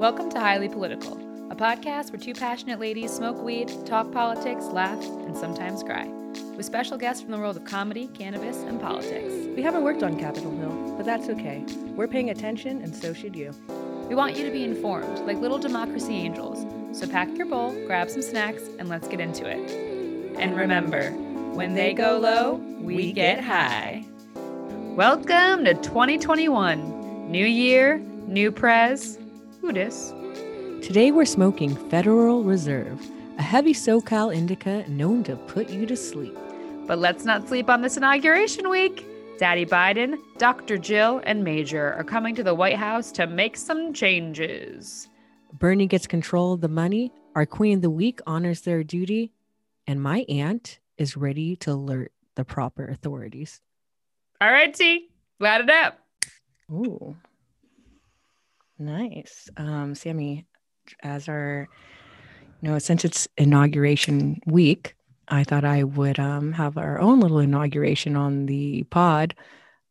Welcome to Highly Political, a podcast where two passionate ladies smoke weed, talk politics, laugh, and sometimes cry, with special guests from the world of comedy, cannabis, and politics. We haven't worked on Capitol Hill, but that's okay. We're paying attention, and so should you. We want you to be informed, like little democracy angels. So pack your bowl, grab some snacks, and let's get into it. And remember, when they go low, we get high. Welcome to 2021. New year, new prez. Who dis? Today we're smoking Federal Reserve, a heavy SoCal indica known to put you to sleep. But let's not sleep on this inauguration week. Daddy Biden, Dr. Jill, and Major are coming to the White House to make some changes. Bernie gets control of the money, our Queen of the Week honors their duty, and my aunt is ready to alert the proper authorities. All right, T, light it up. Ooh, nice. Um, Sammy, as our, you know, since it's inauguration week, I thought I would um, have our own little inauguration on the pod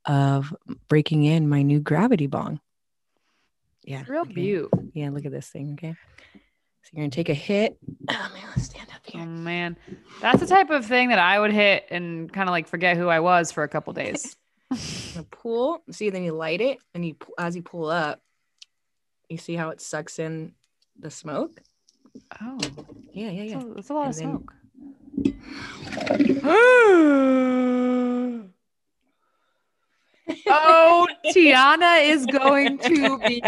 of breaking in my new gravity bong. Yeah. Real okay. beaut. Yeah, look at this thing. Okay. So you're gonna take a hit. Oh man, let's stand up Oh man, that's the type of thing that I would hit and kind of like forget who I was for a couple days. Pull. See, then you light it, and you as you pull up, you see how it sucks in the smoke. Oh, Yeah, yeah, yeah. that's a, a lot of then- smoke. Oh, Tiana is going to be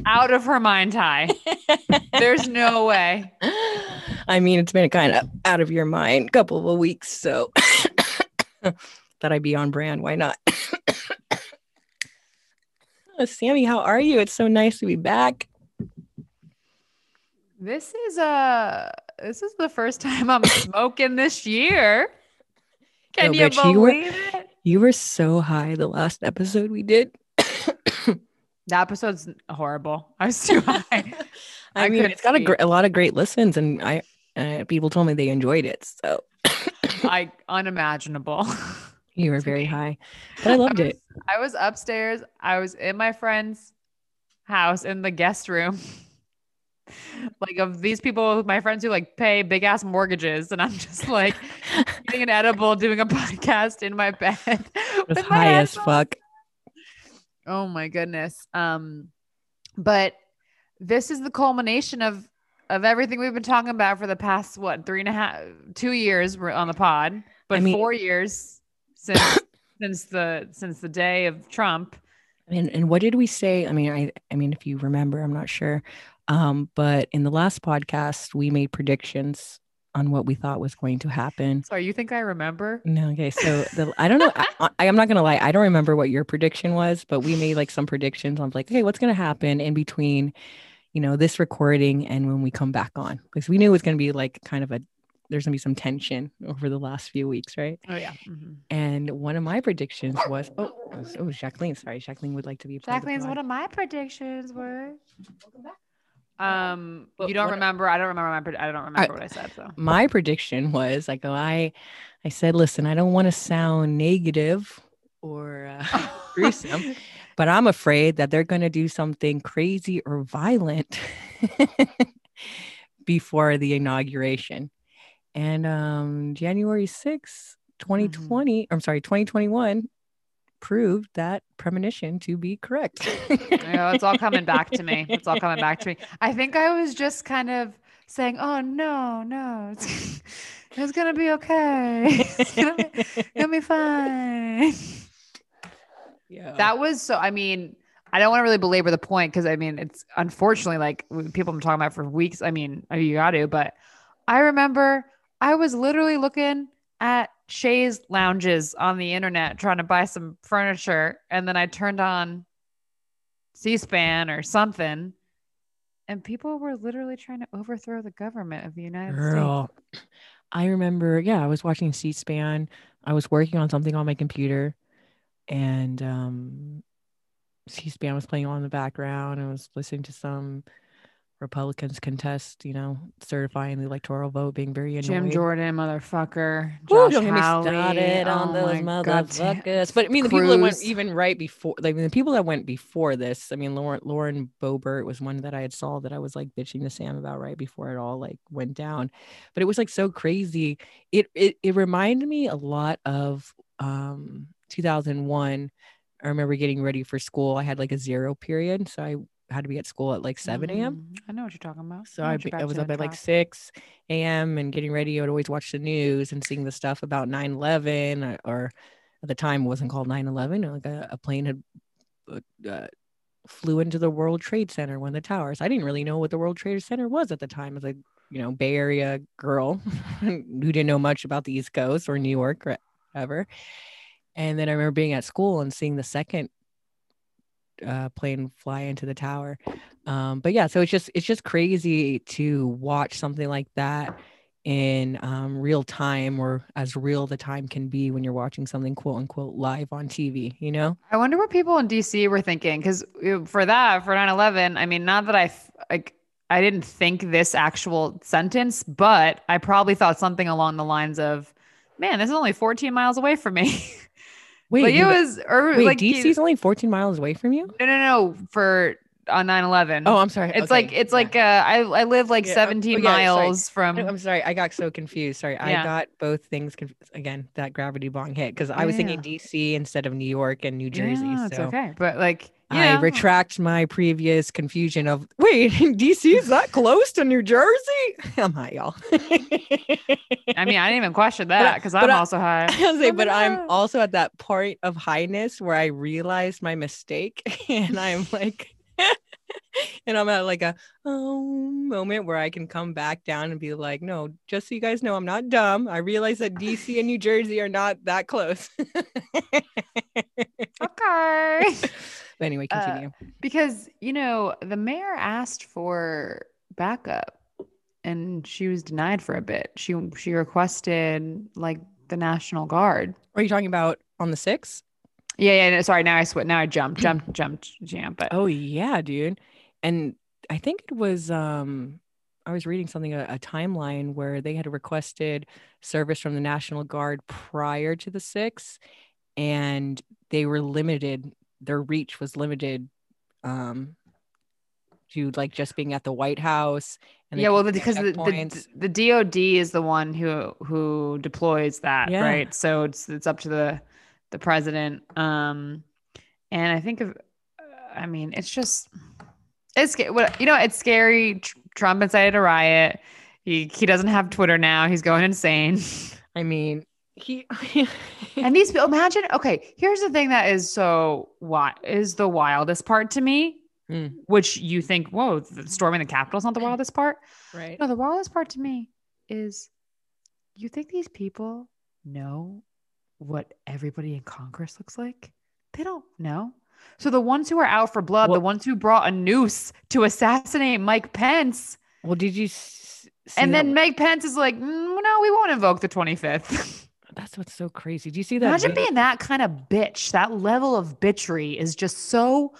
out of her mind high. There's no way. I mean, it's been kind of out of your mind couple of weeks, so that I'd be on brand. Why not? Sammy, how are you? It's so nice to be back. This is uh this is the first time I'm smoking this year. Can No, you bitch, you were- believe it? You were so high the last episode we did. The episode's horrible. I was too high. I, I mean, it's got a, gr- a lot of great listens, and I uh, people told me they enjoyed it. So I unimaginable. you were very high, but I loved was- it. I was upstairs. I was in my friend's house in the guest room. like of these people, my friends who like pay big ass mortgages, and I'm just like eating an edible, doing a podcast in my bed. It was high as fuck. Oh my goodness. Um, but this is the culmination of of everything we've been talking about for the past what three and a half, two years we're on the pod, but I mean- four years since since the since the day of Trump. And and what did we say? I mean, I I mean, if you remember, I'm not sure. Um, but in the last podcast, we made predictions on what we thought was going to happen. Sorry, you think I remember? No, okay. So the I don't know. I, I, I'm not gonna lie. I don't remember what your prediction was, but we made like some predictions on like, okay, what's gonna happen in between, you know, this recording and when we come back on, because we knew it was gonna be like kind of a there's gonna be some tension over the last few weeks, right? Oh yeah. mhm. And one of my predictions was, oh, oh, Jacqueline. Sorry, Jacqueline would like to be. a part of the Jacqueline's pod. one of my predictions were. Um, But you don't what- remember? I don't remember my. pred- I don't remember what I said. So my prediction was like oh, I I said, listen, I don't want to sound negative or uh, gruesome, but I'm afraid that they're going to do something crazy or violent before the inauguration. And um January 6th, 2020, I'm sorry, 2021 proved that premonition to be correct. Yeah, it's all coming back to me. It's all coming back to me. I think I was just kind of saying, "Oh no, no, it's, it's gonna be okay. It's gonna be, gonna be fine." yeah. That was so. I mean, I don't want to really belabor the point because I mean, it's unfortunately like people have been talking about for weeks. I mean, you got to, but I remember I was literally looking at chaise lounges on the internet trying to buy some furniture, and then I turned on C-SPAN or something, and people were literally trying to overthrow the government of the United States. Girl, I remember, yeah, I was watching C-SPAN. I was working on something on my computer, and um, C-SPAN was playing on the background. I was listening to some Republicans contest, you know, certifying the electoral vote, being very annoyed. Jim Jordan, motherfucker. Josh don't get me started on Oh those God. motherfuckers. But I mean, the people that went even right before, like, the people that went before this. I mean, Lauren Lauren Boebert was one that I had saw that I was like bitching to Sam about right before it all like went down. But it was like so crazy. It it it reminded me a lot of um 2001. I remember getting ready for school. I had like a zero period, so I had to be at school at like 7 a.m. Mm, I know what you're talking about. So I, be- I was up at like 6 a.m. and getting ready. I would always watch the news and seeing the stuff about 9 11 or, or at the time it wasn't called 9 11. Like a, a plane had uh, uh, flew into the World Trade Center, one of the towers. I didn't really know what the World Trade Center was at the time as a, you know, Bay Area girl who didn't know much about the East Coast or New York or ever. And then I remember being at school and seeing the second uh, plane fly into the tower. Um, but yeah, so it's just it's just crazy to watch something like that in um, real time or as real the time can be when you're watching something quote unquote live on TV. You know? I wonder what people in DC were thinking because for that, for 9 11, I mean, not that I like, I didn't think this actual sentence, but I probably thought something along the lines of, man, this is only 14 miles away from me. Wait, like it was, or wait, like, DC's only 14 miles away from you? no, no, no, for on 9 11. Oh, I'm sorry. it's Okay, like, it's yeah. like, uh, I, I live like Yeah, oh, 17 oh, yeah, sorry. miles from, I'm sorry, I got so confused. Sorry, I got both things confused. Again, that gravity bong hit because I was thinking DC instead of New York and New Jersey. Yeah, it's okay. But like, you I retract my previous confusion of wait, DC is that close to New Jersey? I'm high, y'all. I mean, I didn't even question that because I'm I- also high. I like, Oh but I'm also at that point of highness where I realized my mistake, and I'm like, and I'm at like a oh moment where I can come back down and be like, no, just so you guys know, I'm not dumb. I realize that DC and New Jersey are not that close. Okay. Anyway, Uh, continue. because you know the mayor asked for backup and she was denied for a bit she she requested like the national guard are you talking about on the sixth? yeah yeah no, sorry now i sweat now i jumped jumped jumped jam but Oh yeah, dude. And I think it was um I was reading something a, a timeline where they had requested service from the National Guard prior to the six, and they were limited their reach was limited um to like just being at the White House and yeah well because the, the the dod is the one who who deploys that Yeah. right? So it's it's up to the the president. Um and i think of i mean it's just it's what you know it's scary. Tr- trump incited a riot. He he doesn't have twitter now. He's going insane. I mean he and these people imagine okay here's the thing that is so what is the wildest part to me Mm. which you think whoa the storming the capitol is not the wildest part right no, the wildest part to me is you think these people know what everybody in Congress looks like? They don't know. So the ones who are out for blood, the ones who brought a noose to assassinate Mike Pence, well did you s- and that- then Mike Pence is like, "Mm, no, we won't invoke the 25th. that's what's so crazy do you see that Imagine video? being that kind of bitch. That level of bitchery is just so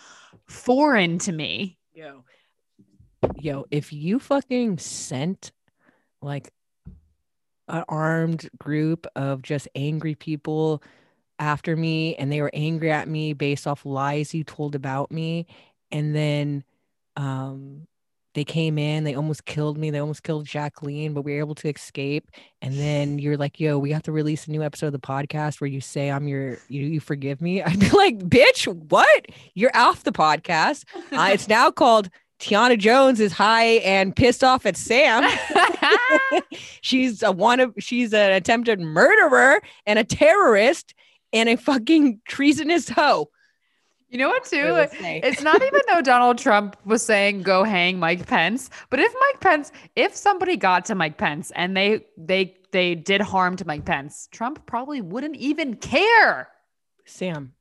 foreign to me. Yo, yo, if you fucking sent like an armed group of just angry people after me and they were angry at me based off lies you told about me, and then um they came in, they almost killed me, they almost killed Jacqueline, but we were able to escape. And then you're like, yo, we have to release a new episode of the podcast where you say I'm your you you forgive me. I'd be like, bitch, what? You're off the podcast. Uh, it's now called Tiana Jones is high and pissed off at Sam. she's a one of she's an attempted murderer and a terrorist and a fucking treasonous hoe. You know what, too? It's not even though Donald Trump was saying go hang Mike Pence, but if Mike Pence, if somebody got to Mike Pence and they they they did harm to Mike Pence, Trump probably wouldn't even care. Sam,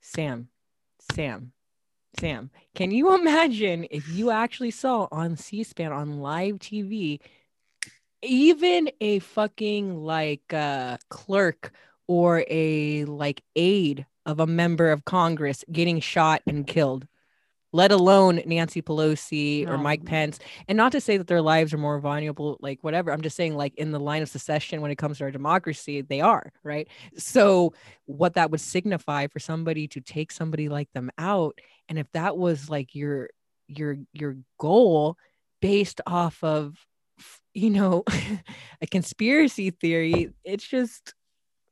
Sam, Sam, Sam. Can you imagine if you actually saw on C-SPAN on live TV, even a fucking like uh, clerk or a like aide of a member of Congress getting shot and killed? let alone Nancy Pelosi or No. Mike Pence. And not to say that their lives are more vulnerable, like whatever. I'm just saying, like in the line of secession when it comes to our democracy, they are, right? So, what that would signify for somebody to take somebody like them out, and if that was like your your your goal based off of you know a conspiracy theory it's just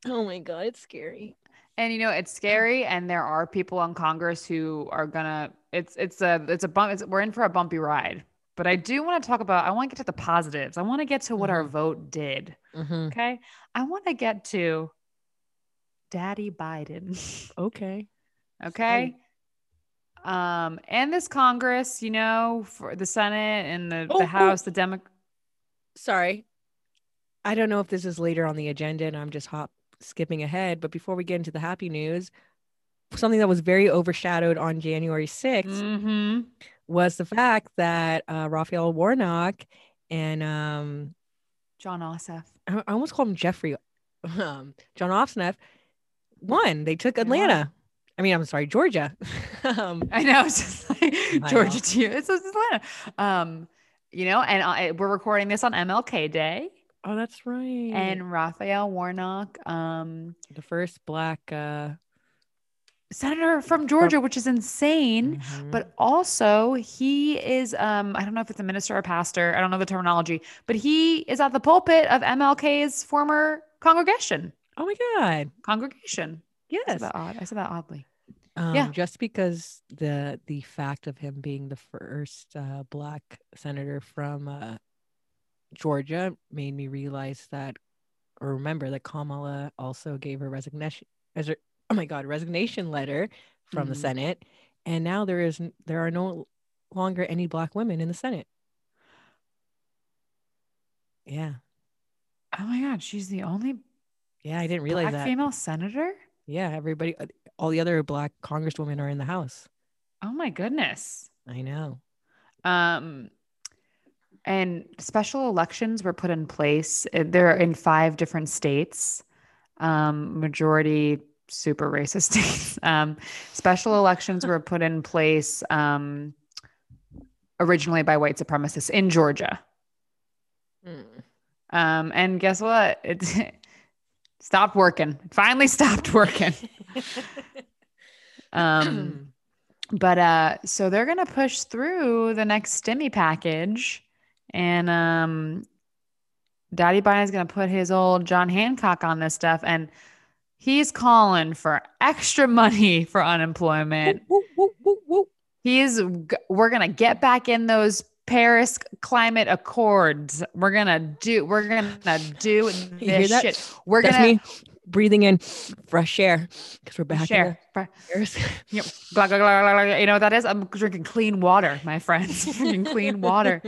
oh my god it's scary And you know, it's scary, and there are people in Congress who are gonna. It's it's a it's a bump. It's, we're in for a bumpy ride. But I do want to talk about. I want to get to the positives. I want to get to what our Mhm. vote did. Okay, I want to get to Daddy Biden. okay okay. Um, and this Congress, you know, for the Senate and the, Oh, the oh. House, the Demo. sorry i don't know if this is later on the agenda and i'm just hop skipping ahead but before we get into the happy news something that was very overshadowed on january 6th Mm-hmm. was the fact that uh, raphael warnock and um, Jon Ossoff. I I almost called him Jeffrey, um, John Offsneff, won. They took. Atlanta. I mean, I'm sorry, Georgia. um, I know it's just like I Georgia know. to you. It's, it's Atlanta. Um, you know, and I, we're recording this on MLK Day, oh, that's right. and Raphael Warnock, um, the first black. Uh, senator from Georgia, which is insane. mhm. But also, he is, um, I don't know if it's a minister or pastor, I don't know the terminology, but he is at the pulpit of MLK's former congregation. oh my God, Congregation. I yes. said that odd. I said that oddly. Um, yeah. Just because the the fact of him being the first uh, black senator from uh, Georgia made me realize that, or remember that Kamala also gave her resignation as her, oh my god resignation letter from the Mhm. Senate, and now there is there are no longer any black women in the Senate. Yeah, Oh my God, she's the only yeah, I didn't realize black that. female senator? Yeah, everybody, all the other black congresswomen are in the House. Oh my goodness. I know. Um, and special elections were put in place. Uh, They're in five different states, um, majority super racist states. Um, special elections were put in place um, originally by white supremacists in Georgia. Mm. Um, and guess what? It stopped working. It finally stopped working. Um, but uh, so they're gonna push through the next stimmy package, and um, Daddy Biden's gonna put his old John Hancock on this stuff, and he's calling for extra money for unemployment. Woo, woo, woo, woo. He's we're gonna get back in those Paris Climate Accords. We're gonna do. We're gonna do this shit. We're gonna me breathing in fresh air because we're back share. Fr- in Paris. Yep. Blah, blah, blah, blah, blah. You know what that is? I'm drinking clean water, my friends. drinking clean water.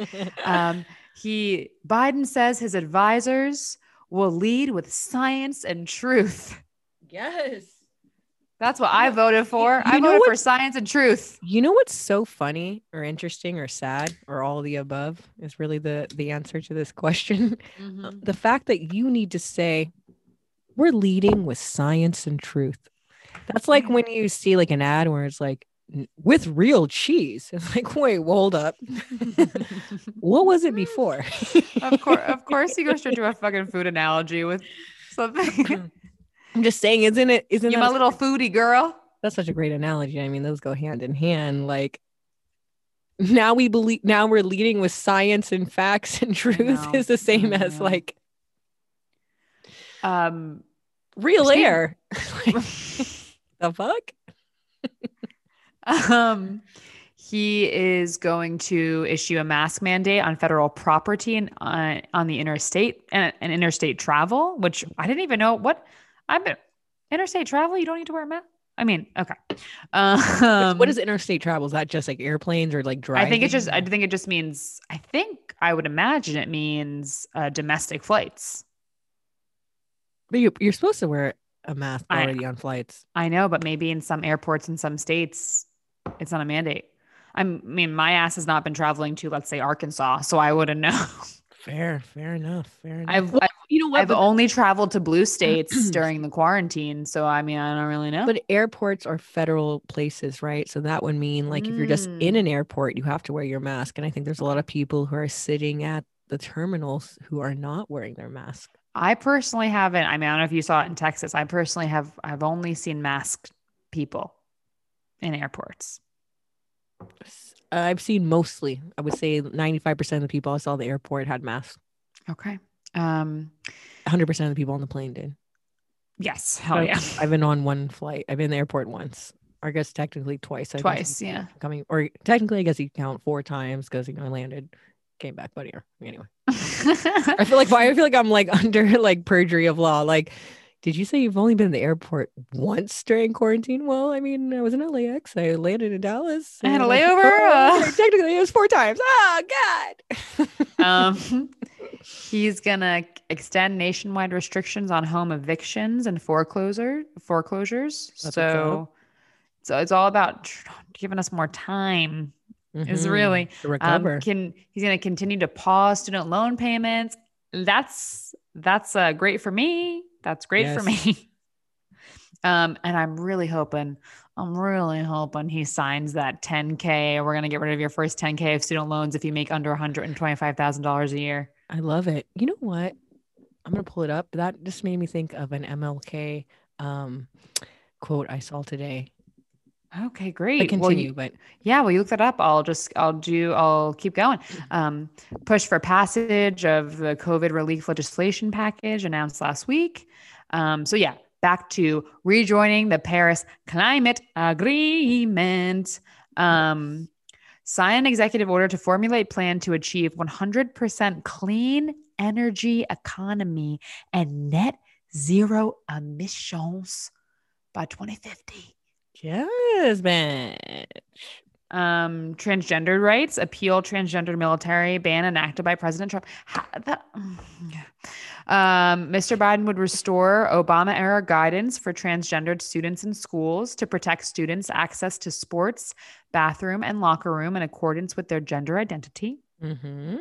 Um, he Biden says his advisors will lead with science and truth. yes. That's what I voted for. I you know voted for science and truth. You know what's so funny or interesting or sad or all of the above is really the the answer to this question. Mm-hmm. The fact that you need to say we're leading with science and truth. That's like when you see like an ad where it's like with real cheese. It's like, wait, well, hold up. what was it before? of course, of course, you go straight to a fucking food analogy with something. I'm just saying, isn't it? Isn't You're that my little foodie girl. that's such a great analogy. I mean, those go hand in hand. Like now we believe now we're leading with science and facts and truth is the same as like Um, real air. Like, the fuck? Um, he is going to issue a mask mandate on federal property and uh, on the interstate and, and interstate travel, which I didn't even know what I've been interstate travel. You don't need to wear a mask. I mean, okay. Um, what is interstate travel? Is that just like airplanes or like driving? I think it just. I think it just means. I think I would imagine it means uh, domestic flights. But you, you're supposed to wear a mask I- already on flights. I know, but maybe in some airports in some states, it's not a mandate. I'm, mean, my ass has not been traveling to, let's say, Arkansas, so I wouldn't know. Fair, fair enough. Fair enough. I've, Well, I, you know know what? I've But- only traveled to blue states during the quarantine, so I mean, I don't really know. But airports are federal places, right? So that would mean like if you're just in Mm. an airport, you have to wear your mask. And I think there's a lot of people who are sitting at the terminals who are not wearing their mask. I personally haven't. I mean, I don't know if you saw it in Texas. I personally have. I've only seen masked people in airports. I've seen mostly, I would say 95% of the people I saw at the airport had masks. Okay. Um. 100% of the people on the plane did. Yes. Hell yeah. I've been on one flight. I've been in the airport once. I guess technically twice. I Twice. Yeah. Coming or technically I guess you count four times because you know I landed, came back, here. Anyway. I feel like why I feel like I'm like under like perjury of law. Like, did you say you've only been in the airport once during quarantine? Well, I mean, I was in LAX. I landed in Dallas. I had a layover, Oh, uh. technically, it was four times. Oh God. um, he's gonna extend nationwide restrictions on home evictions and foreclosure foreclosures. That's so, so it's all about giving us more time. Is Mhm. really to um, can he's gonna continue to pause student loan payments. That's that's uh, great for me. That's great for me. Um, and I'm really hoping, I'm really hoping he signs that 10K. We're gonna get rid of your first 10K of student loans if you make under $125,000 a year. I love it. You know what? I'm gonna pull it up. That just made me think of an MLK um, quote I saw today. Okay, But great. Well, continue, you- but yeah, well, you look that up. I'll just, I'll do, I'll keep going. Um, push for passage of the COVID relief legislation package announced last week. Um, so yeah, back to rejoining the Paris Climate Agreement. Um, sign an executive order to formulate plan to achieve 100% clean energy economy and net zero emissions by 2050. Jasmine. um, transgender rights, appeal transgender military ban enacted by President Trump. That- um, Mr. Biden would restore Obama era guidance for transgendered students in schools to protect students' access to sports, bathroom, and locker room in accordance with their gender identity. Mm-hmm.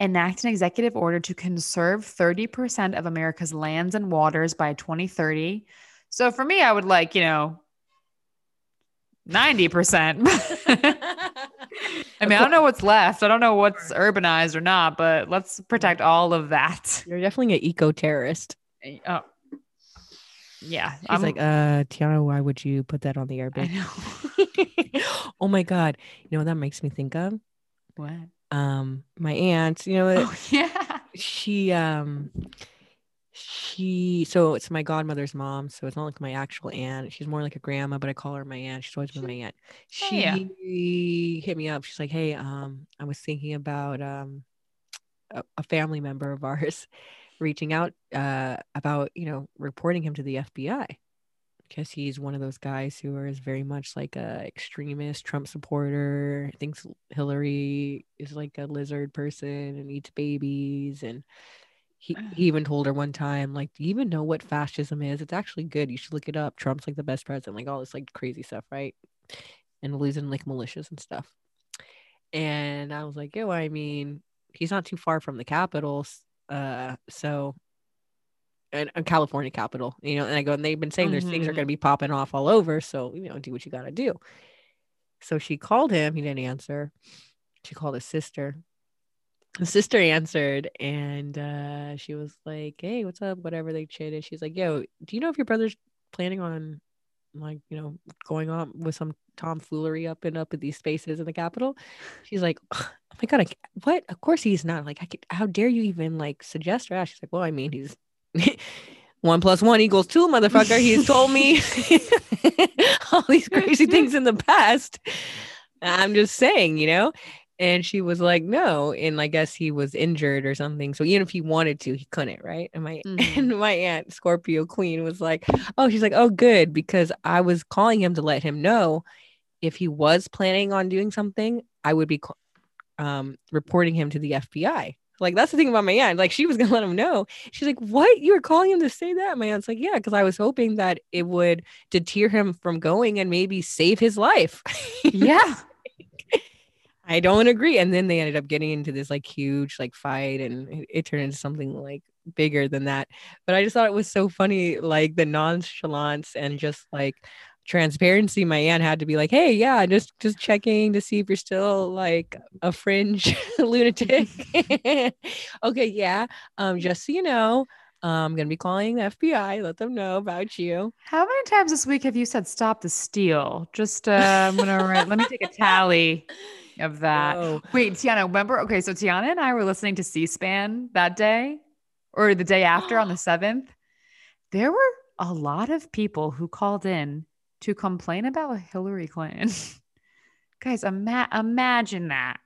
Enact an executive order to conserve 30% of America's lands and waters by 2030. So for me, I would like, you know, 90%. I mean, I don't know what's left. I don't know what's urbanized or not, but let's protect all of that. You're definitely an eco terrorist. Oh, yeah. She's I'm like, uh, Tiana, why would you put that on the air? I bitch?" know. oh my god. You know what that makes me think of? what? Um, my aunt, you know, Oh, yeah. she um she so it's my godmother's mom so it's not like my actual aunt she's more like a grandma but i call her my aunt she's always been my aunt Oh, she yeah. hit me up she's like hey um i was thinking about um a, a family member of ours reaching out uh about you know reporting him to the fbi because he's one of those guys who is very much like a extremist Trump supporter. Thinks Hillary is like a lizard person and eats babies. And he, he even told her one time, like, "Do you even know what fascism is? It's actually good. You should look it up. Trump's like the best president. Like all this like crazy stuff, right? And losing like militias and stuff." And I was like, "Yo, I mean, he's not too far from the capital. uh, so." And a California capital, you know, and I go, and they've been saying there's things are Mhm. going to be popping off all over. So, you know, do what you got to do. So she called him. He didn't answer. She called his sister. Sister answered and uh, she was like, Hey, what's up? Whatever they chatted. She's like, Yo, do you know if your brother's planning on like, you know, going on with some tomfoolery up and up at these spaces in the Capitol? She's like, Oh my God, I, what? Of course he's not. Like, I could, how dare you even like suggest that? She's like, Well, I mean, he's one plus one equals two, motherfucker. He's told me all these crazy things in the past. I'm just saying, you know? And she was like, no. And I guess he was injured or something. So even if he wanted to, he couldn't, right? And my Mhm. and my aunt, Scorpio Queen, was like, oh, she's like, oh, good, because I was calling him to let him know if he was planning on doing something, I would be um, reporting him to the FBI. Like that's the thing about my aunt. Like she was gonna let him know. She's like, "What? You were calling him to say that?" My aunt's like, "Yeah, because I was hoping that it would deter him from going and maybe save his life." Yeah. I don't agree. And then they ended up getting into this like huge like fight, and it, it turned into something like bigger than that. But I just thought it was so funny, like the nonchalance and just like transparency my aunt had to be like hey yeah just just checking to see if you're still like a fringe lunatic okay yeah um just so you know I'm gonna be calling the FBI. Let them know about you. How many times this week have you said "stop the steal"? Just uh, I'm gonna write. let me take a tally of that. Whoa. Wait, Tiana, remember? Okay, so Tiana and I were listening to C-SPAN that day, or the day after on the seventh. There were a lot of people who called in to complain about Hillary Clinton. Guys, ima- imagine that.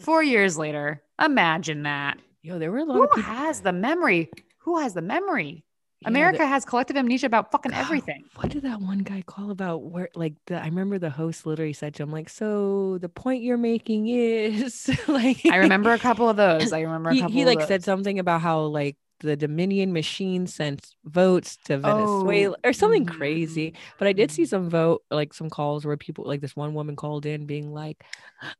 Four years later, imagine that. Yo, there were a lot Who of people. has the memory? Who has the memory? Yeah, America the, has collective amnesia about fucking God, everything. What did that one guy call about where like the I remember the host literally said to him, like, so the point you're making is like I remember a couple of those. I remember he, he like said something about how like the Dominion machine sent votes to Venezuela oh. or something mm-hmm. crazy. But I did see mm-hmm. some vote, like some calls where people, like this one woman called in being like,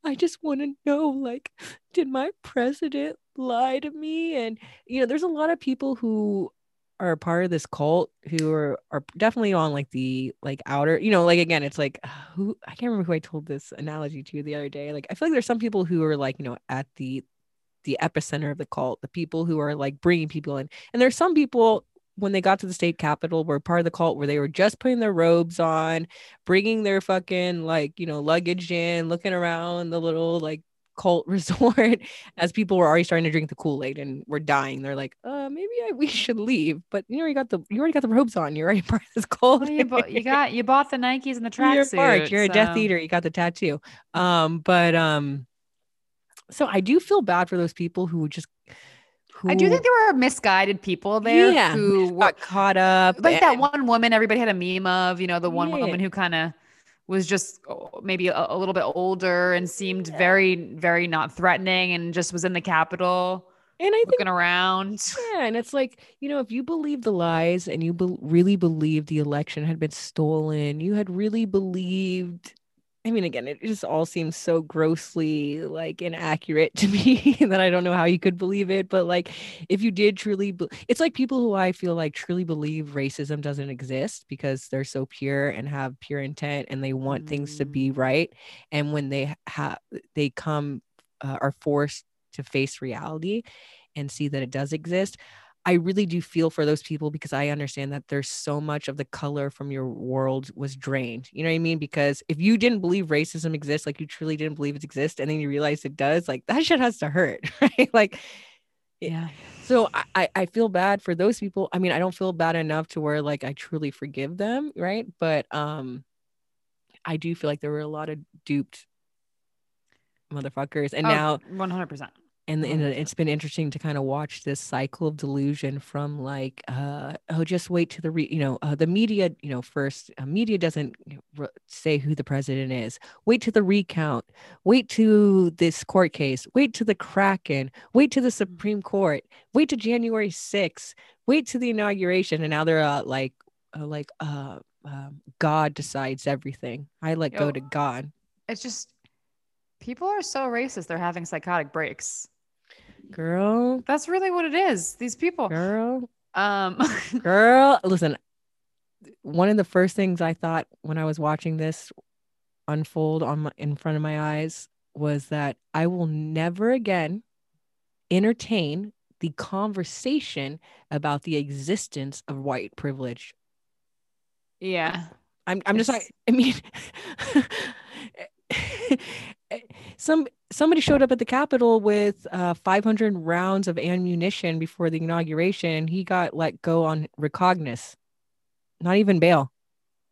I just want to know, like, did my president lie to me? And, you know, there's a lot of people who are a part of this cult who are, are definitely on like the like outer you know like again it's like who i can't remember who i told this analogy to the other day like i feel like there's some people who are like you know at the the epicenter of the cult, the people who are like bringing people in. And there's some people when they got to the state capitol were part of the cult where they were just putting their robes on, bringing their fucking like, you know, luggage in, looking around the little like cult resort as people were already starting to drink the Kool-Aid and were dying. They're like, uh, maybe I, we should leave. But you know, you got the you already got the robes on. You're already part of this cult. Well, you, bought, you, got you bought the Nikes and the tracksuit. You're, You're so. a Death Eater. You got the tattoo. Um, but um, so I do feel bad for those people who just who, I do think there were misguided people there yeah, who got caught up. Like and, that one woman everybody had a meme of, you know, the one yeah. woman who kind of was just oh, maybe a, a, little bit older and seemed yeah. very, very not threatening and just was in the Capitol and I looking think, around. Yeah, and it's like you know, if you believe the lies and you be- really believed the election had been stolen, you had really believed I mean, again, it just all seems so grossly like inaccurate to me that I don't know how you could believe it. But like, if you did truly, be- it's like people who I feel like truly believe racism doesn't exist because they're so pure and have pure intent and they want mm. things to be mm. right. And when they have, they come, uh, are forced to face reality and see that it does exist. I really do feel for those people because I understand that there's so much of the color from your world was drained. You know what I mean? Because if you didn't believe racism exists, like you truly didn't believe it exists, and then you realize it does, like that shit has to hurt, right? Like, yeah. So I, I feel bad for those people. I mean, I don't feel bad enough to where like I truly forgive them, right? But um, I do feel like there were a lot of duped motherfuckers, and oh, now 100 percent and, and it's been interesting to kind of watch this cycle of delusion from like uh oh just wait to the re- you know uh, the media you know first uh, media doesn't re- say who the president is. Wait to the recount. Wait to this court case. Wait to the kraken. Wait to the mm. supreme court. Wait to january 6th wait to the inauguration. And now they're uh, like uh, like uh, um, god decides everything. I let go to god. it's just people are so racist. They're having psychotic breaks girl. That's really what it is. These people, girl. Um, girl, listen. One of the first things I thought when I was watching this unfold on my, in front of my eyes was that I will never again entertain the conversation about the existence of white privilege. Yeah. I'm I'm just like I mean some somebody showed up at the Capitol with uh, 500 rounds of ammunition before the inauguration. He got let go on recognizance, not even bail.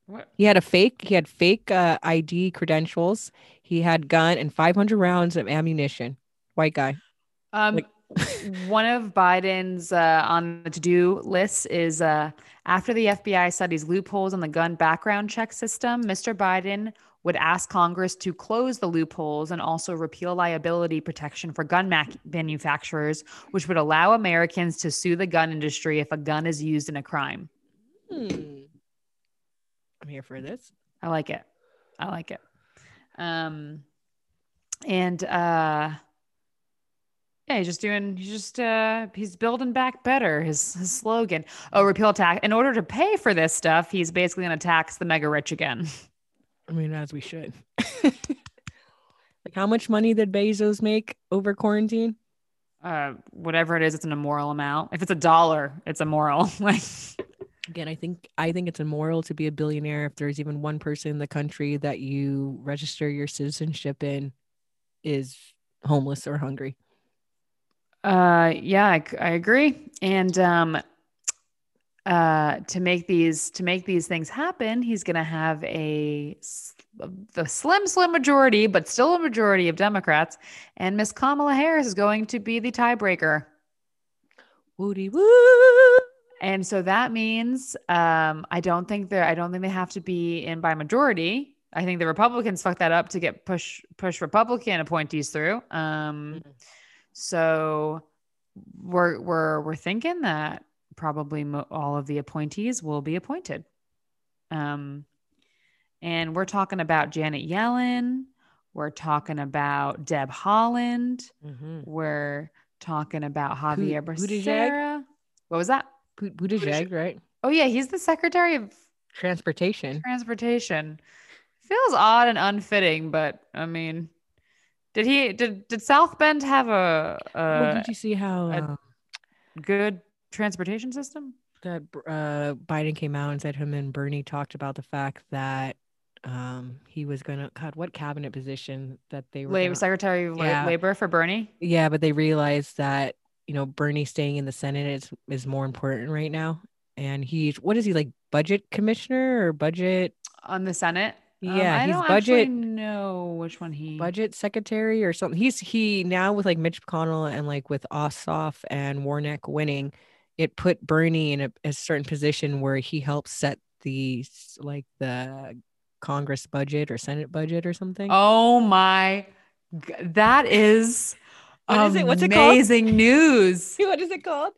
What? He had a fake. He had fake uh, ID credentials. He had gun and 500 rounds of ammunition. White guy. Um, like- one of Biden's uh, on the to-do list is uh, after the FBI studies loopholes in the gun background check system. Mr. Biden would ask Congress to close the loopholes and also repeal liability protection for gun manufacturers, which would allow Americans to sue the gun industry if a gun is used in a crime. Hmm. I'm here for this. I like it. I like it. Um, and uh, Yeah, he's just doing. He's just. uh He's building back better. His his slogan. Oh, repeal tax. In order to pay for this stuff, he's basically going to tax the mega rich again. I mean, as we should. like, how much money did Bezos make over quarantine? Uh, whatever it is, it's an immoral amount. If it's a dollar, it's immoral. like, Again, I think I think it's immoral to be a billionaire if there's even one person in the country that you register your citizenship in is homeless or hungry. Uh, yeah, I, I agree. And um, uh, to make these to make these things happen, he's going to have a the slim slim majority, but still a majority of Democrats, and Miss Kamala Harris is going to be the tiebreaker. Woody woo! And so that means um, I don't think they're I don't think they have to be in by majority. I think the Republicans fucked that up to get push push Republican appointees through. Um, mm-hmm. So we're we're we're thinking that probably mo- all of the appointees will be appointed. Um, and we're talking about Janet Yellen. We're talking about Deb Haaland. Mm-hmm. We're talking about Xavier Becerra. What was that? Buttigieg, right? Oh yeah, he's the Secretary of Transportation. Transportation. Feels odd and unfitting, but I mean, did he did did South Bend have a, a well, did you see how uh, good transportation system? That uh, Biden came out and said him and Bernie talked about the fact that um, he was gonna God, what cabinet position that they were Labor gonna, Secretary of yeah. Labor for Bernie? Yeah, but they realized that you know Bernie staying in the Senate is is more important right now. And he's what is he like budget commissioner or budget on the Senate? Um, yeah, um, he's budget. No, which one he budget secretary or something. He's he now with like Mitch McConnell and like with Ossoff and Warnock winning, it put Bernie in a, a certain position where he helps set the like the Congress budget or Senate budget or something. Oh my, that is. What is it? What's it called? Amazing news. what is it called?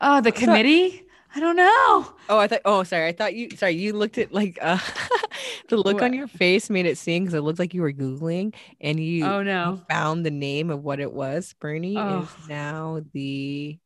Oh, the committee. I don't know. Oh, I thought. Oh, sorry. I thought you. Sorry, you looked at like uh, the look what? on your face made it seem because it looked like you were googling and you. Oh no! You found the name of what it was. Bernie oh. is now the.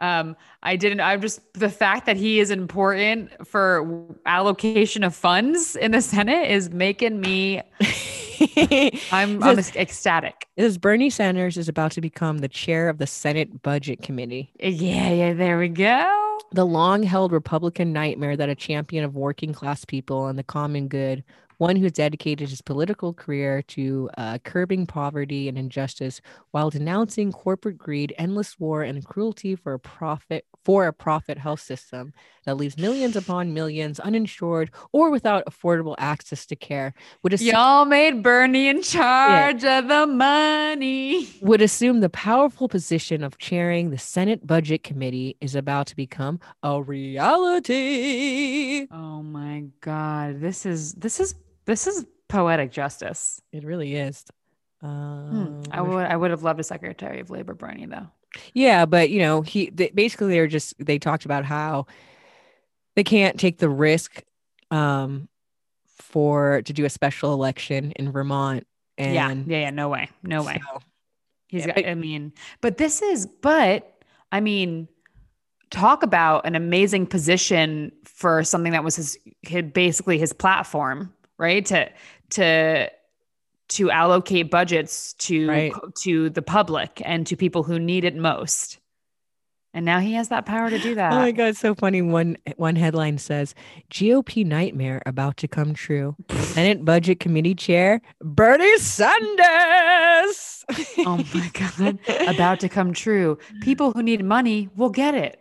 Um, I didn't. I'm just the fact that he is important for allocation of funds in the Senate is making me. I'm, I'm ecstatic. Is Bernie Sanders is about to become the chair of the Senate Budget Committee. Yeah, yeah. There we go the long held Republican nightmare that a champion of working class people and the common good, one who's dedicated his political career to uh, curbing poverty and injustice while denouncing corporate greed, endless war, and cruelty for a profit for a profit health system that leaves millions upon millions uninsured or without affordable access to care. Would assume, y'all made Bernie in charge yeah, of the money. Would assume the powerful position of chairing the Senate Budget Committee is about to become a reality. Oh my God, this is this is this is poetic justice. It really is. Um, hmm. I would I would have loved a Secretary of Labor Bernie though. Yeah, but you know, he they, basically they're just they talked about how they can't take the risk um for to do a special election in Vermont. And yeah, yeah, yeah, no way, no way. So, He's yeah, got. I mean, but this is, but I mean, talk about an amazing position for something that was his, his basically his platform, right? To to to allocate budgets to right. to the public and to people who need it most. And now he has that power to do that. Oh my god, so funny. One one headline says GOP nightmare about to come true. Senate Budget Committee Chair Bernie Sanders. oh my god, about to come true. People who need money will get it.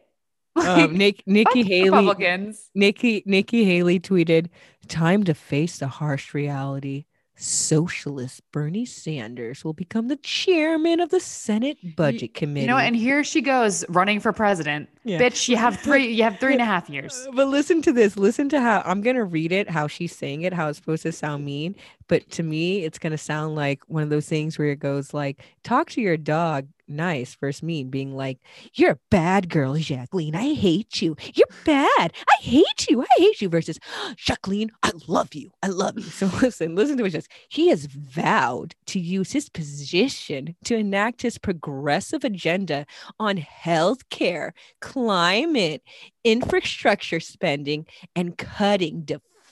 Um, Nick, Nikki Haley, Republicans. Nikki Nikki Haley tweeted, "Time to face the harsh reality socialist Bernie Sanders will become the chairman of the Senate Budget Committee. You know, and here she goes running for president. Yeah. Bitch, you have three, you have three and a half years. But listen to this. Listen to how I'm gonna read it, how she's saying it, how it's supposed to sound mean. But to me, it's gonna sound like one of those things where it goes like, talk to your dog nice versus me being like, You're a bad girl, Jacqueline. I hate you. You're bad. I hate you. I hate you versus Jacqueline, I love you. I love you. So listen, listen to what says. He has vowed to use his position to enact his progressive agenda on healthcare, climate, infrastructure spending, and cutting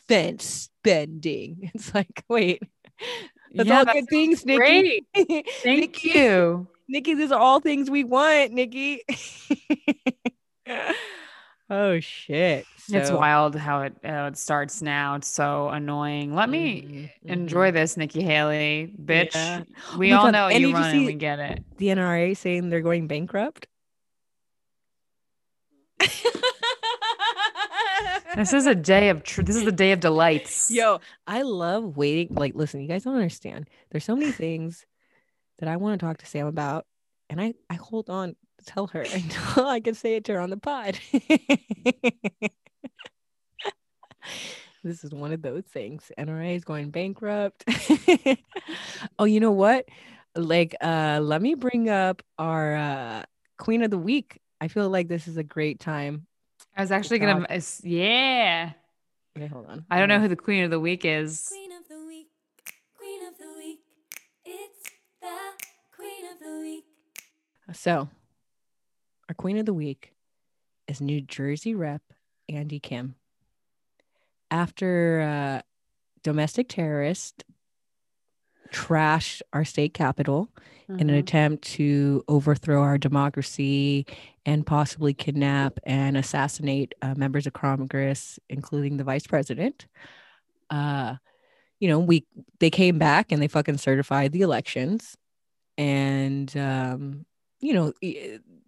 defense spending. It's like, wait. That's Yeah, all that good things, Nikki. Thank Nikki, you. Nikki, these are all things we want, Nikki. oh shit. it's wild how it how it starts now. It's so annoying. Let me Mhm, enjoy this, Nikki Haley, bitch. Yeah. We Oh all God, know and you run and we get it. the NRA saying they're going bankrupt. This is a day of tr- this is the day of delights. Yo, I love waiting. Like, listen, you guys don't understand. There's so many things that I want to talk to Sam about, and I I hold on to tell her until I can say it to her on the pod. this is one of those things. NRA is going bankrupt. oh, you know what? Like, uh, let me bring up our uh Queen of the Week. I feel like this is a great time. I was actually gonna it's- yeah. Okay, hold on. I don't know who the queen of the week is. Queen of the week, queen of the week. It's the queen of the week. So, our queen of the week is New Jersey rep Andy Kim. After uh, domestic terrorists trashed our state capital in an Mhm. attempt to overthrow our democracy and possibly kidnap and assassinate uh, members of Congress, including the vice president. Uh, you know, we they came back and they fucking certified the elections, and um, you know,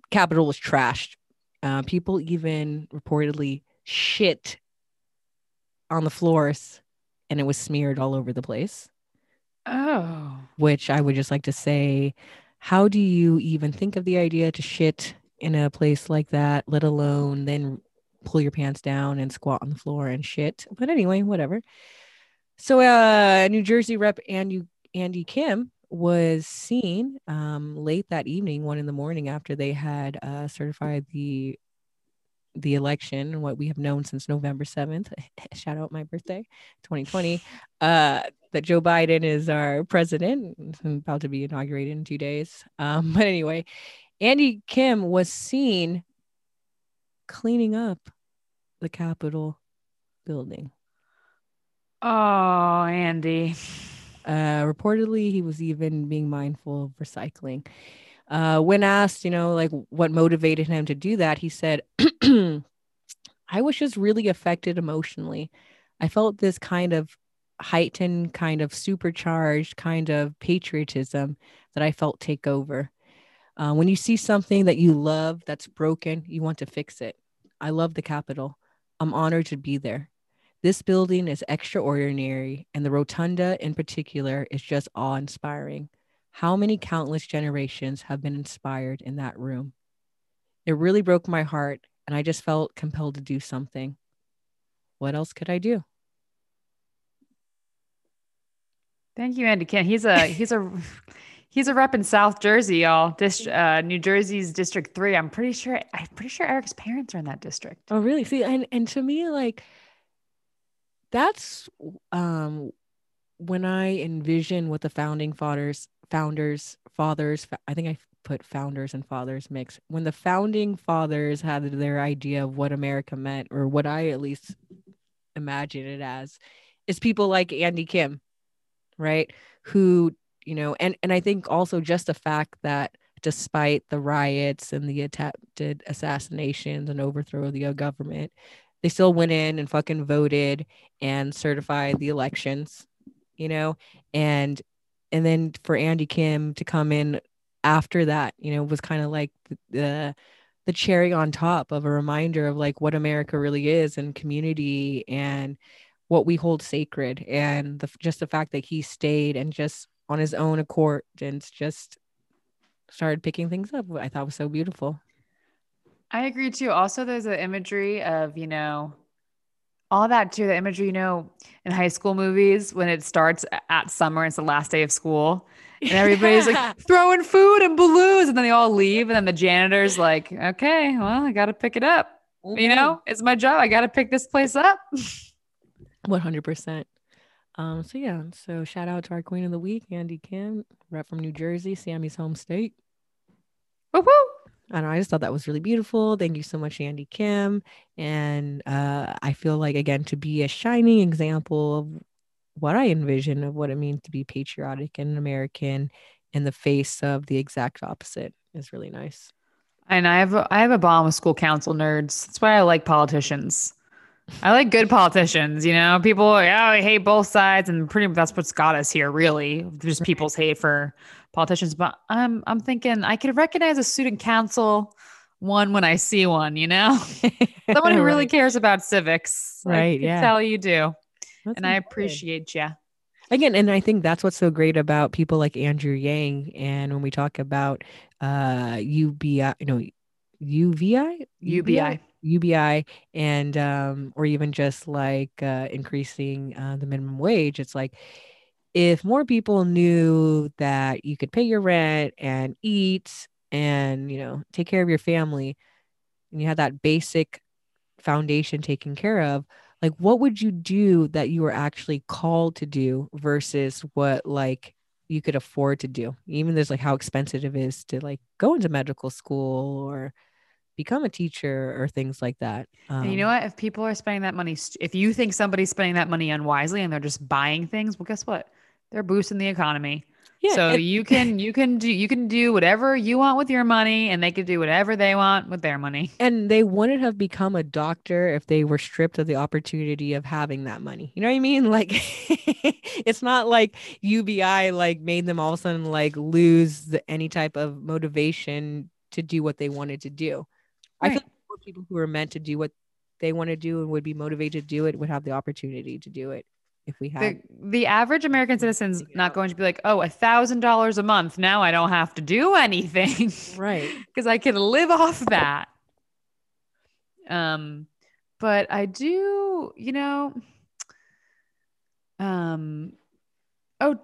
Capitol was trashed. Uh, people even reportedly shit on the floors, and it was smeared all over the place Oh. which I would just like to say, how do you even think of the idea to shit in a place like that, let alone then pull your pants down and squat on the floor and shit? But anyway, whatever. So, uh, New Jersey rep Andy, Andy Kim was seen um, late that evening, one in the morning, after they had uh, certified the the election, and what we have known since November 7th. Shout out my birthday, 2020. Uh, that Joe Biden is our president, about to be inaugurated in two days. Um, but anyway, Andy Kim was seen cleaning up the Capitol building. Oh, Andy. Uh, reportedly, he was even being mindful of recycling. Uh, when asked, you know, like what motivated him to do that, he said, I was just really affected emotionally. I felt this kind of heightened, kind of supercharged kind of patriotism that I felt take over. Uh, when you see something that you love that's broken, you want to fix it. I love the Capitol. I'm honored to be there. This building is extraordinary, and the rotunda in particular is just awe inspiring. How many countless generations have been inspired in that room? It really broke my heart, and I just felt compelled to do something. What else could I do? Thank you, Andy Kim. He's a he's a he's a rep in South Jersey, y'all. Dist- uh, New Jersey's District Three. I'm pretty sure. I'm pretty sure Eric's parents are in that district. Oh, really? See, and and to me, like that's um when I envision what the founding fathers, founders, fathers. I think I put founders and fathers mix. When the founding fathers had their idea of what America meant, or what I at least imagine it as, is people like Andy Kim, right? Who you know, and and I think also just the fact that despite the riots and the attempted assassinations and overthrow of the government, they still went in and fucking voted and certified the elections, you know, and and then for Andy Kim to come in after that, you know, was kind of like the, the cherry on top of a reminder of like what America really is and community and what we hold sacred and the just the fact that he stayed and just on his own accord and just started picking things up I thought was so beautiful. I agree too. Also, there's an imagery of you know, all that too, the imagery, you know, in high school movies when it starts at summer, it's the last day of school. And everybody's like throwing food and balloons, and then they all leave. And then the janitor's like, okay, well, I got to pick it up. You know, it's my job. I got to pick this place up. One hundred percent. Um, so yeah, so shout out to our queen of the week, Andy Kim, rep from New Jersey, Sammy's home state. Woo woo. I know, I just thought that was really beautiful. Thank you so much, Andy Kim. And uh, I feel like again to be a shining example of what I envision of what it means to be patriotic and American in the face of the exact opposite is really nice. And I have a, I have a bomb with school council nerds. That's why I like politicians. I like good politicians. You know, people yeah, I hate both sides, and pretty that's what's got us here. Really, just people's hate for politicians. But I'm I'm thinking I could recognize a student council one when I see one. You know, someone who really cares about civics. Right, yeah. tell you do, That's and I appreciate you. again and i think that's what's so great about people like andrew yang and when we talk about uh ubi you know uvi UBI. ubi and um or even just like uh increasing uh, the minimum wage it's like if more people knew that you could pay your rent and eat and you know take care of your family and you had that basic foundation taken care of like what would you do that you were actually called to do versus what like you could afford to do even there's like how expensive it is to like go into medical school or become a teacher or things like that And you know Um, what? If people are spending that money, if you think somebody's spending that money unwisely and they're just buying things, well, guess what? They're boosting the economy. yeah so and- you can you can do you can do whatever you want with your money, and they can do whatever they want with their money. and they wouldn't have become a doctor if they were stripped of the opportunity of having that money. You know what I mean? Like it's not like UBI like made them all of a sudden like lose the, any type of motivation to do what they wanted to do. I feel Right. like more people who are meant to do what they want to do and would be motivated to do it would have the opportunity to do it if we The, had. the average American citizen's not going to be like, oh, a thousand dollars a month. Now I don't have to do anything. Right. because I can live off that. Um, but I do, you know, um, oh,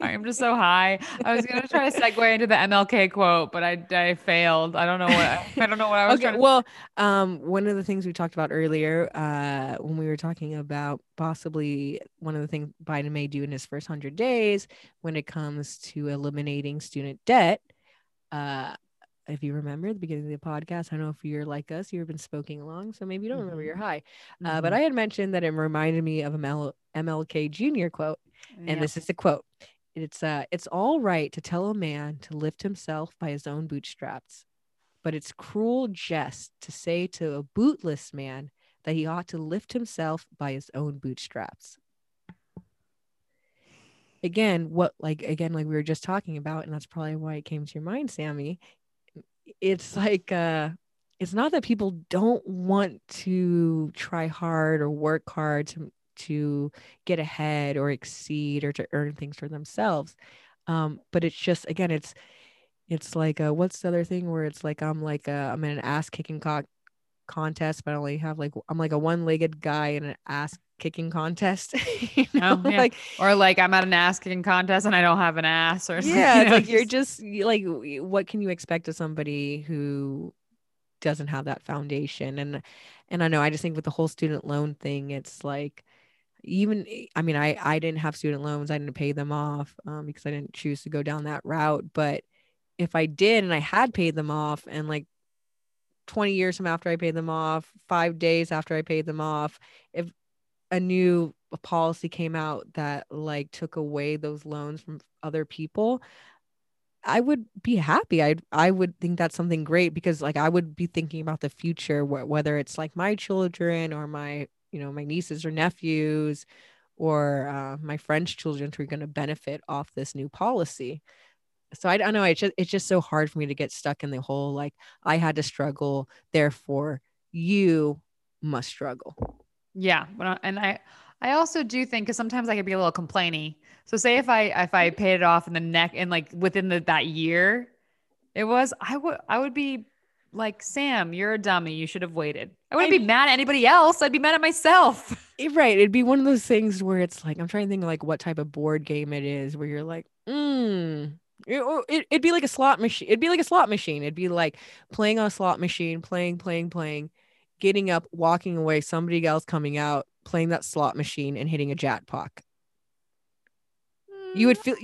sorry, I'm just so high. I was gonna try to segue into the MLK quote, but I I failed. I don't know what I don't know what I was okay trying to. well um one of the things we talked about earlier uh when we were talking about possibly one of the things biden may do in his first 100 days when it comes to eliminating student debt uh if you remember the beginning of the podcast, I don't know if you're like us, you've been smoking along, so maybe you don't remember Mhm. you're high. Uh, but Mhm. I had mentioned that it reminded me of a ML- MLK Jr. quote, and Yeah. this is the quote. It's uh, it's all right to tell a man to lift himself by his own bootstraps, but it's cruel jest to say to a bootless man that he ought to lift himself by his own bootstraps. Again, what like again, like we were just talking about, and that's probably why it came to your mind, Sammy. It's like uh it's not that people don't want to try hard or work hard to to get ahead or exceed or to earn things for themselves um but it's just again it's it's like uh what's the other thing where it's like i'm like uh i'm in an ass kicking co- contest but i only have like i'm like a one-legged guy in an ass kicking contest you know? Oh, yeah. like or like I'm at an ass kicking contest and I don't have an ass, or yeah you it's know, like you're just like what can you expect of somebody who doesn't have that foundation and and i know i just think with the whole student loan thing it's like even i mean i i didn't have student loans i didn't pay them off um, because i didn't choose to go down that route but if i did and i had paid them off and like 20 years from after i paid them off five days after i paid them off if a new policy came out that like took away those loans from other people i would be happy. I i would think that's something great because like i would be thinking about the future wh- whether it's like my children or my you know my nieces or nephews or uh, my friends children who are going to benefit off this new policy so I don't know. It's just it's just so hard for me to get stuck in the whole like I had to struggle, therefore you must struggle. Yeah, and I I also do think because sometimes I could be a little complainy. So say if I if I paid it off in the neck and like within the, that year, it was I would I would be like, Sam, you're a dummy. You should have waited. I wouldn't be mad at anybody else. I'd be mad at myself. Right. It'd be one of those things where it's like, I'm trying to think like what type of board game it is where you're like, mm. It, it, it'd be like a slot machine. It'd be like a slot machine. It'd be like playing on a slot machine, playing, playing, playing, getting up, walking away, somebody else coming out, playing that slot machine and hitting a jackpot. You would feel,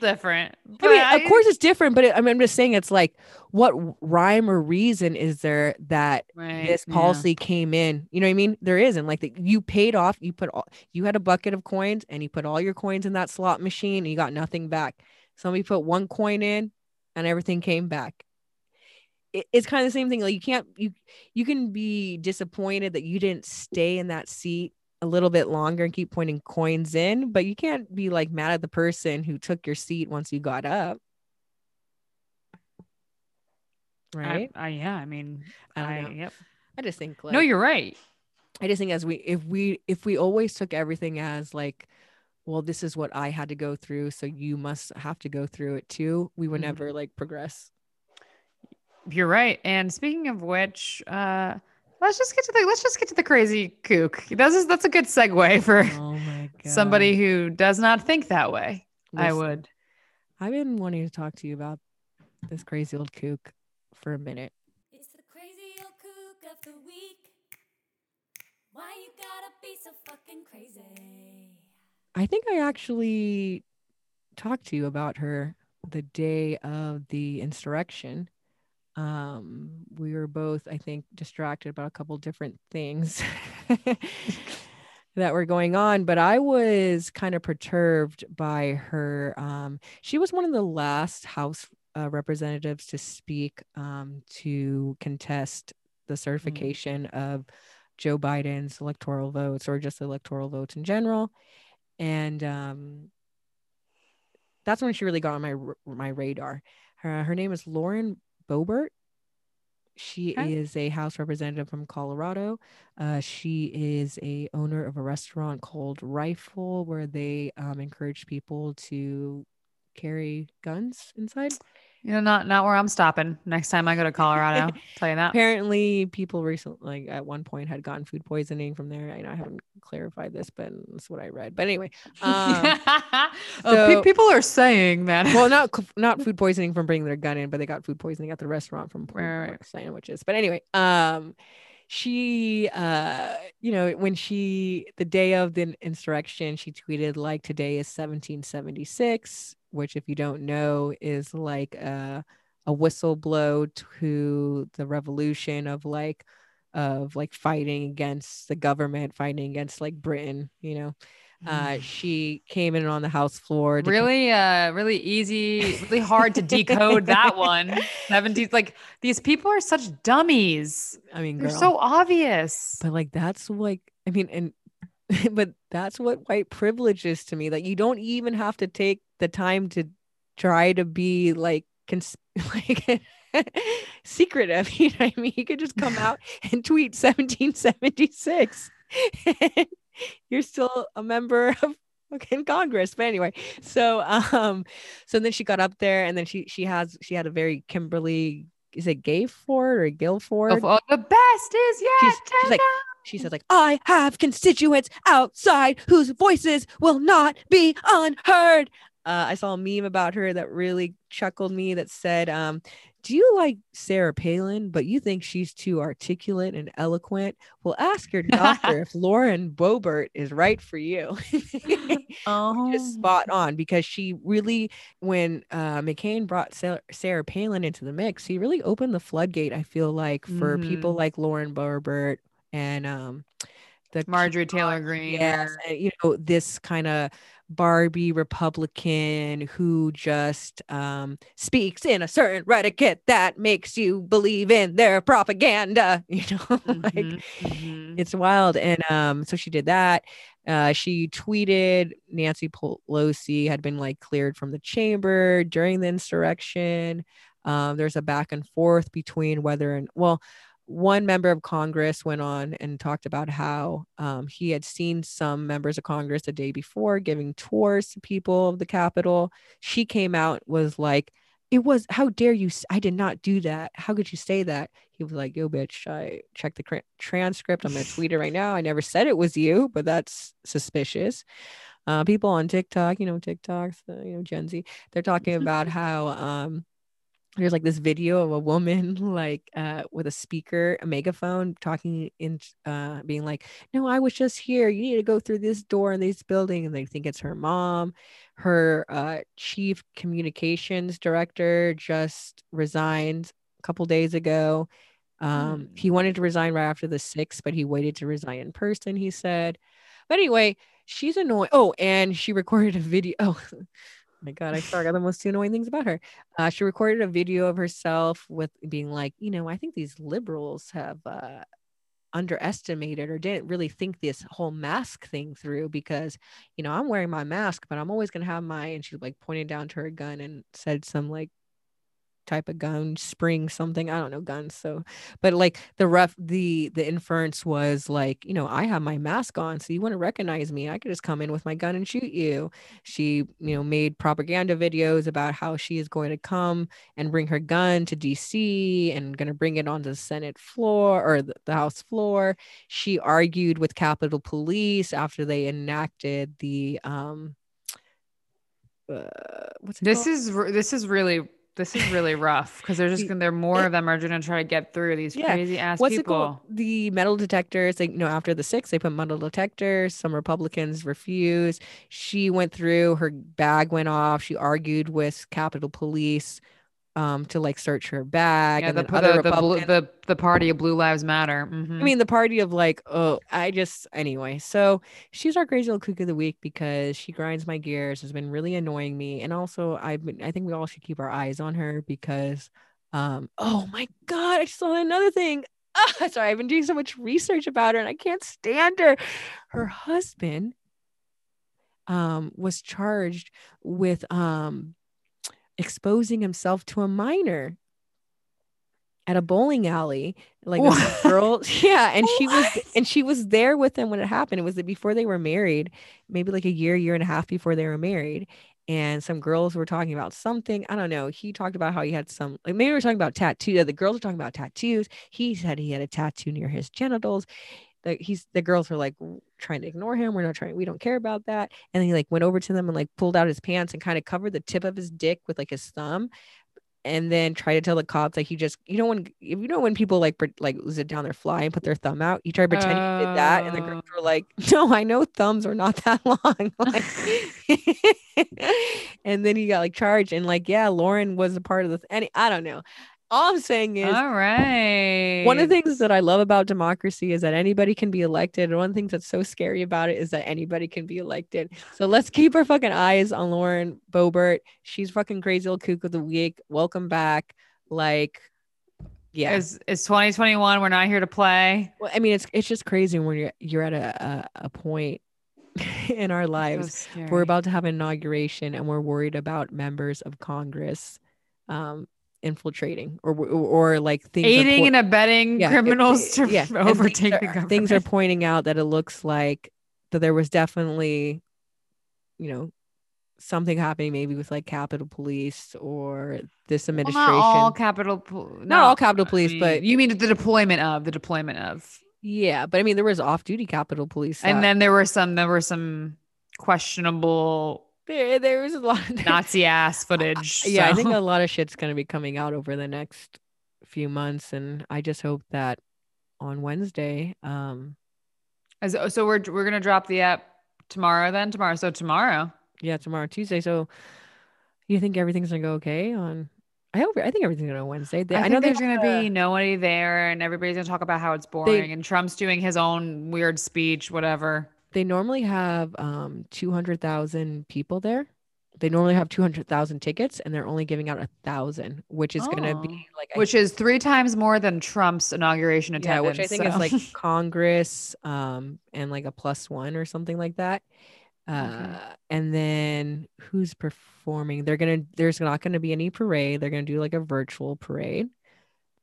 different. I mean, but of course it's different, but it, I mean, I'm just saying it's like, what rhyme or reason is there that Right, this yeah. policy came in? You know what I mean? There isn't. Like, the, you paid off, you put all, you had a bucket of coins and you put all your coins in that slot machine and you got nothing back. Somebody put one coin in and everything came back. It, it's kind of the same thing. Like, you can't, you, you can be disappointed that you didn't stay in that seat a little bit longer and keep pointing coins in, but you can't be like mad at the person who took your seat once you got up. Right? I, yeah. I mean, I I, yep. I just think like no, you're right. I just think as we if we if we always took everything as like, well, this is what I had to go through, so you must have to go through it too, we would Mhm. never like progress. You're right. And speaking of which, uh, let's just get to the let's just get to the crazy kook. That's is, that's a good segue for Oh my god. somebody who does not think that way. I would. I've been wanting to talk to you about this crazy old kook for a minute. It's the crazy old kook of the week. Why you gotta be so fucking crazy? I think I actually talked to you about her the day of the insurrection. Um, we were both, I think, distracted about a couple different things that were going on, but I was kind of perturbed by her. Um, she was one of the last House uh, representatives to speak um, to contest the certification of Joe Biden's electoral votes or just electoral votes in general and um, that's when she really got on my my radar. Her her name is Lauren Boebert. She Okay. is a House representative from Colorado. Uh, she is a owner of a restaurant called Rifle, where they um, encourage people to carry guns inside. You know, not not where I'm stopping next time I go to Colorado. tell you that. Apparently, people recently, like at one point, had gotten food poisoning from there. I know I haven't clarified this, but that's what I read. But anyway, um, oh, so- pe- people are saying that. well, not not food poisoning from bringing their gun in, but they got food poisoning at the restaurant from pork Right, right, sandwiches. But anyway, um, she, uh, you know, when she the day of the insurrection, she tweeted like today is 1776, which if you don't know is like a a whistle blow to the revolution of like of like fighting against the government, fighting against like Britain, you know. Uh, she came in on the house floor. really uh really easy really hard to decode that one 70s like these people are such dummies I mean, they're girl. so obvious but like that's like I mean, and but that's what white privilege is to me. Like you don't even have to take the time to try to be like cons- like secretive. You know what I mean? You could just come out and tweet 1776. You're still a member of fucking Congress. But anyway, so um, so then she got up there and then she she has she had a very Kimberly. Is it Gay Ford or Guilford? oh, the best is yet She's- she's like, she said like i have constituents outside whose voices will not be unheard uh, i saw a meme about her that really chuckled me that said um, do you like sarah palin? But you think she's too articulate and eloquent? Well ask your doctor if lauren boebert is right for you. Oh. just spot on because she really when uh, mccain brought sarah palin into the mix he really opened the floodgate i feel like for people Mhm. like lauren boebert and um the marjorie taylor greene. Yes and, you know this kind of barbie republican who just um speaks in a certain etiquette that makes you believe in their propaganda you know like Mhm, mhm. it's wild. And um so she did that. Uh she tweeted nancy pelosi had been like cleared from the chamber during the insurrection. Um there's a back and forth between whether and well one member of congress went on and talked about how um, he had seen some members of congress the day before giving tours to people of the capitol. She came out was like it was how dare you I did not do that. How could you say that? He was like yo bitch i checked the transcript. I'm gonna tweet it right now. I never said it was you but that's suspicious. Uh people on tiktok you know tiktok's uh, you know gen z they're talking about how um there's like this video of a woman like uh with a speaker a megaphone talking in uh being like no i was just here. You need to go through this door in this building. And they think it's her mom. Her uh chief communications director just resigned a couple days ago. Um he wanted to resign right after the sixth but he waited to resign in person he said. But anyway she's annoying oh and she recorded a video. oh my god i forgot the most two annoying things about her. Uh, she recorded a video of herself with being like you know i think these liberals have uh underestimated or didn't really think this whole mask thing through because you know i'm wearing my mask but i'm always to have my and she like pointed down to her gun and said some like type of gun spring something i don't know guns so but like the ref the the inference was like you know i have my mask on so you want to recognize me. I could just come in with my gun and shoot you. She you know made propaganda videos about how she is going to come and bring her gun to dc and going to bring it onto the senate floor or the, the house floor. She argued with capitol police after they enacted the um uh, what's This called? is this is really this is really rough because they're just gonna there more of them are gonna try to get through these Yeah. crazy ass What's it people. called? The metal detectors. They, you know, after the six, they put metal detectors. Some Republicans refused. She went through. Her bag went off. She argued with Capitol Police um, to like search her bag. Yeah, and the the, other the, blue, the the party of Blue Lives Matter. mhm. I mean, the party of like, oh, I just anyway. So she's our crazy little kook of the week because she grinds my gears, has been really annoying me, and also I've been. I think we all should keep our eyes on her because, um, oh my god, I just saw another thing. Ah, sorry, I've been doing so much research about her and I can't stand her. Her husband, um, was charged with um exposing himself to a minor at a bowling alley like a girl yeah and she was and she was there with him when it happened. It was before they were married maybe like a year year and a half before they were married and some girls were talking about something. I don't know. He talked about how he had some like maybe we are talking about tattoo uh, the girls were talking about tattoos. He said he had a tattoo near his genitals the, he's the girls were like trying to ignore him. We're not trying we don't care about that. And then he like went over to them and like pulled out his pants and kind of covered the tip of his dick with like his thumb and then try to tell the cops like he just you know when if you know when people like pre- like zip down their fly and put their thumb out you try to pretend you did that and the girls oh. were like no i know thumbs are not that long. Like and then he got like charged and like yeah lauren was a part of the any i don't know all i'm saying is All right. one of the things that I love about democracy is that anybody can be elected. And one of the things that's so scary about it is that anybody can be elected. So let's keep our fucking eyes on Lauren Boebert. She's fucking crazy little kook of the week. Welcome back. Like, yeah. it's, is 2021. We're not here to play. Well, I mean, it's it's just crazy when you're you're at a a, a point in our lives. scary. We're about to have an inauguration, and we're worried about members of Congress um infiltrating or or, or like things aiding po- and abetting Yeah, criminals it- to yeah, things overtake are- the government. Things are pointing out that it looks like that there was definitely, you know, something happening maybe with like Capitol Police or this Well, administration. not all Capitol, Pol- Not all no, Capitol I Police, mean, but- you mean the deployment of the deployment of, yeah, but I mean there was off-duty Capitol Police. and then there were some there were some questionable there, there was a lot. Of Nazi ass footage. yeah, I think a lot of shit's gonna be coming out over the next few months, and I just hope that on Wednesday, um, As- so we're we're gonna drop the app tomorrow. Then tomorrow. So tomorrow. yeah, tomorrow Tuesday. So you think everything's gonna go okay on? I hope. I think everything's gonna go Wednesday. They, I, I, know there's gonna be nobody there, and everybody's gonna talk about how it's boring, and Trump's doing his own weird speech, whatever. They normally have um 200,000 people there. They normally have 200,000 tickets and they're only giving out a thousand, which is going to Oh. be like, I Which is three times more than Trump's inauguration yeah, attendance. which I think so- is like Congress um and like a plus one or something like that. Uh, and then who's performing? They're gonna there's not gonna be any parade. They're gonna do like a virtual parade.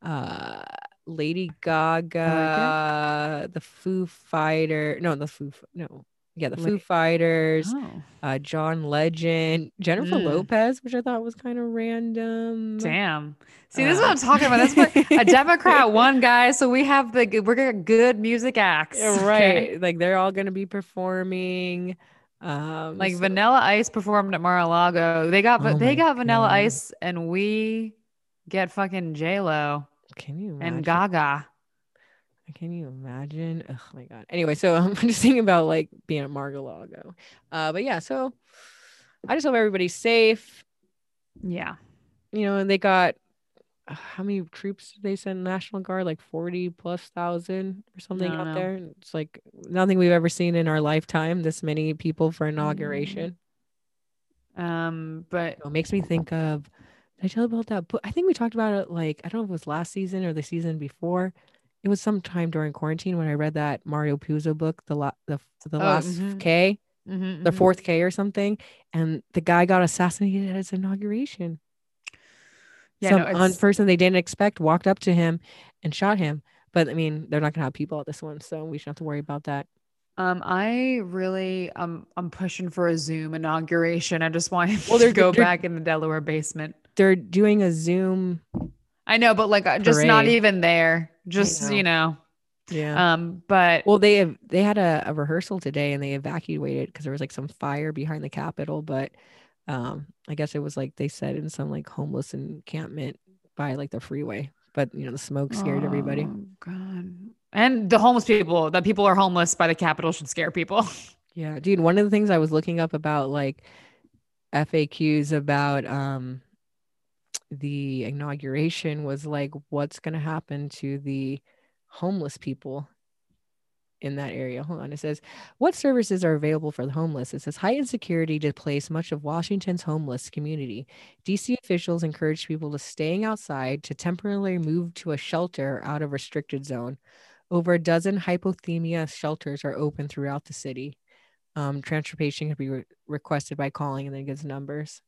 Uh, Lady Gaga, the Foo Fighter, no, the Foo, no, Yeah, the Foo Fighters, Oh, uh, John Legend, Jennifer Mm. Lopez, which I thought was kind of random. damn. See, this is what Uh, I'm talking about. That's what a Democrat won, guys. So we have the we're gonna good music acts, Yeah, okay? right. Like they're all going to be performing. Um, Like so- Vanilla Ice performed at Mar-a-Lago. They got Oh they got Vanilla God. Ice, and we get fucking J Lo Can you imagine? and Gaga. Can you imagine? Oh my god. Anyway, so I'm just thinking about like being at Mar-a-Lago. Uh, but yeah, so I just hope everybody's safe. Yeah. You know, and they got uh, how many troops did they send National Guard? Like 40 plus thousand or something don't out know. there. It's like nothing we've ever seen in our lifetime. This many people for Mm-hmm. inauguration. Um, but It makes me think of. I tell you about that book? I think we talked about it. Like I don't know if it was last season or the season before. It was sometime during quarantine when I read that Mario Puzo book, the la- the the Oh, last mhm. K, mhm, the mhm. fourth K or something, and the guy got assassinated at his inauguration. Yeah, Some no, it's- person they didn't expect walked up to him and shot him. But I mean, they're not gonna have people at this one, so we shouldn't have to worry about that. Um, I really um I'm pushing for a Zoom inauguration. I just want Well, to go back in the Delaware basement. They're doing a Zoom. I know, but like uh, just not even there. Just know. you know. Yeah. Um, but Well, they have they had a, a rehearsal today and they evacuated because there was like some fire behind the Capitol, but um I guess it was like they said in some like homeless encampment by like the freeway. But you know, the smoke scared everybody. Oh, God. And the homeless people, that people are homeless by the Capitol should scare people. Yeah, dude, one of the things I was looking up about like FAQs about um the inauguration was like what's going to happen to the homeless people in that area. Hold on. It says, What services are available for the homeless? It says, Heightened security displaced much of Washington's homeless community. DC officials encouraged people to staying outside to temporarily move to a shelter out of restricted zone. Over a dozen hypothermia shelters are open throughout the city. Um, transportation can be re- requested by calling and then it gives numbers.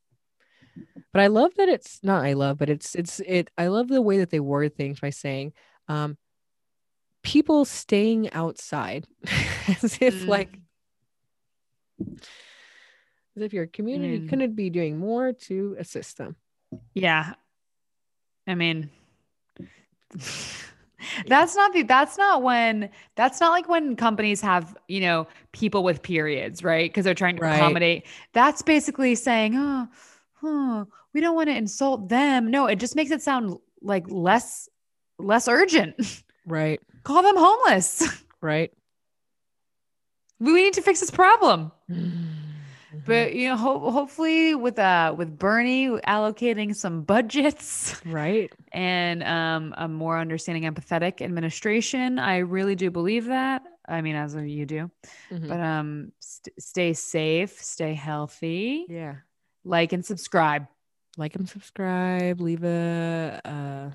But I love that it's not I love, but it's it's it I love the way that they word things by saying um people staying outside as if Mm. like as if your community Mm. couldn't be doing more to assist them. Yeah. I mean, that's not the, that's not when, that's not like when companies have, you know, people with periods, right? Because they're trying to Right. accommodate. That's basically saying, oh, huh, we don't want to insult them. No, it just makes it sound like less, less urgent. Right. Call them homeless. Right. we need to fix this problem. Mhm. But you know, ho- hopefully with uh with Bernie allocating some budgets right. and um a more understanding, empathetic administration, I really do believe that. I mean, as you do. Mhm. But um, st- stay safe, stay healthy, yeah. Like and subscribe. Like and subscribe, leave a, uh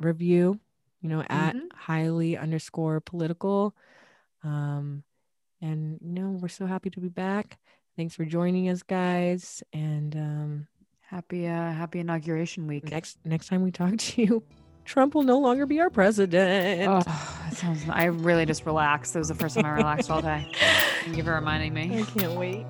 review, you know, at Mhm. highly underscore political. Um, and you know, we're so happy to be back. Thanks for joining us, guys. And um Happy uh happy inauguration week. next next time we talk to you, Trump will no longer be our president. Oh, sounds. I really just relaxed. It was the first time I relaxed all day. Thank you for reminding me. I can't wait.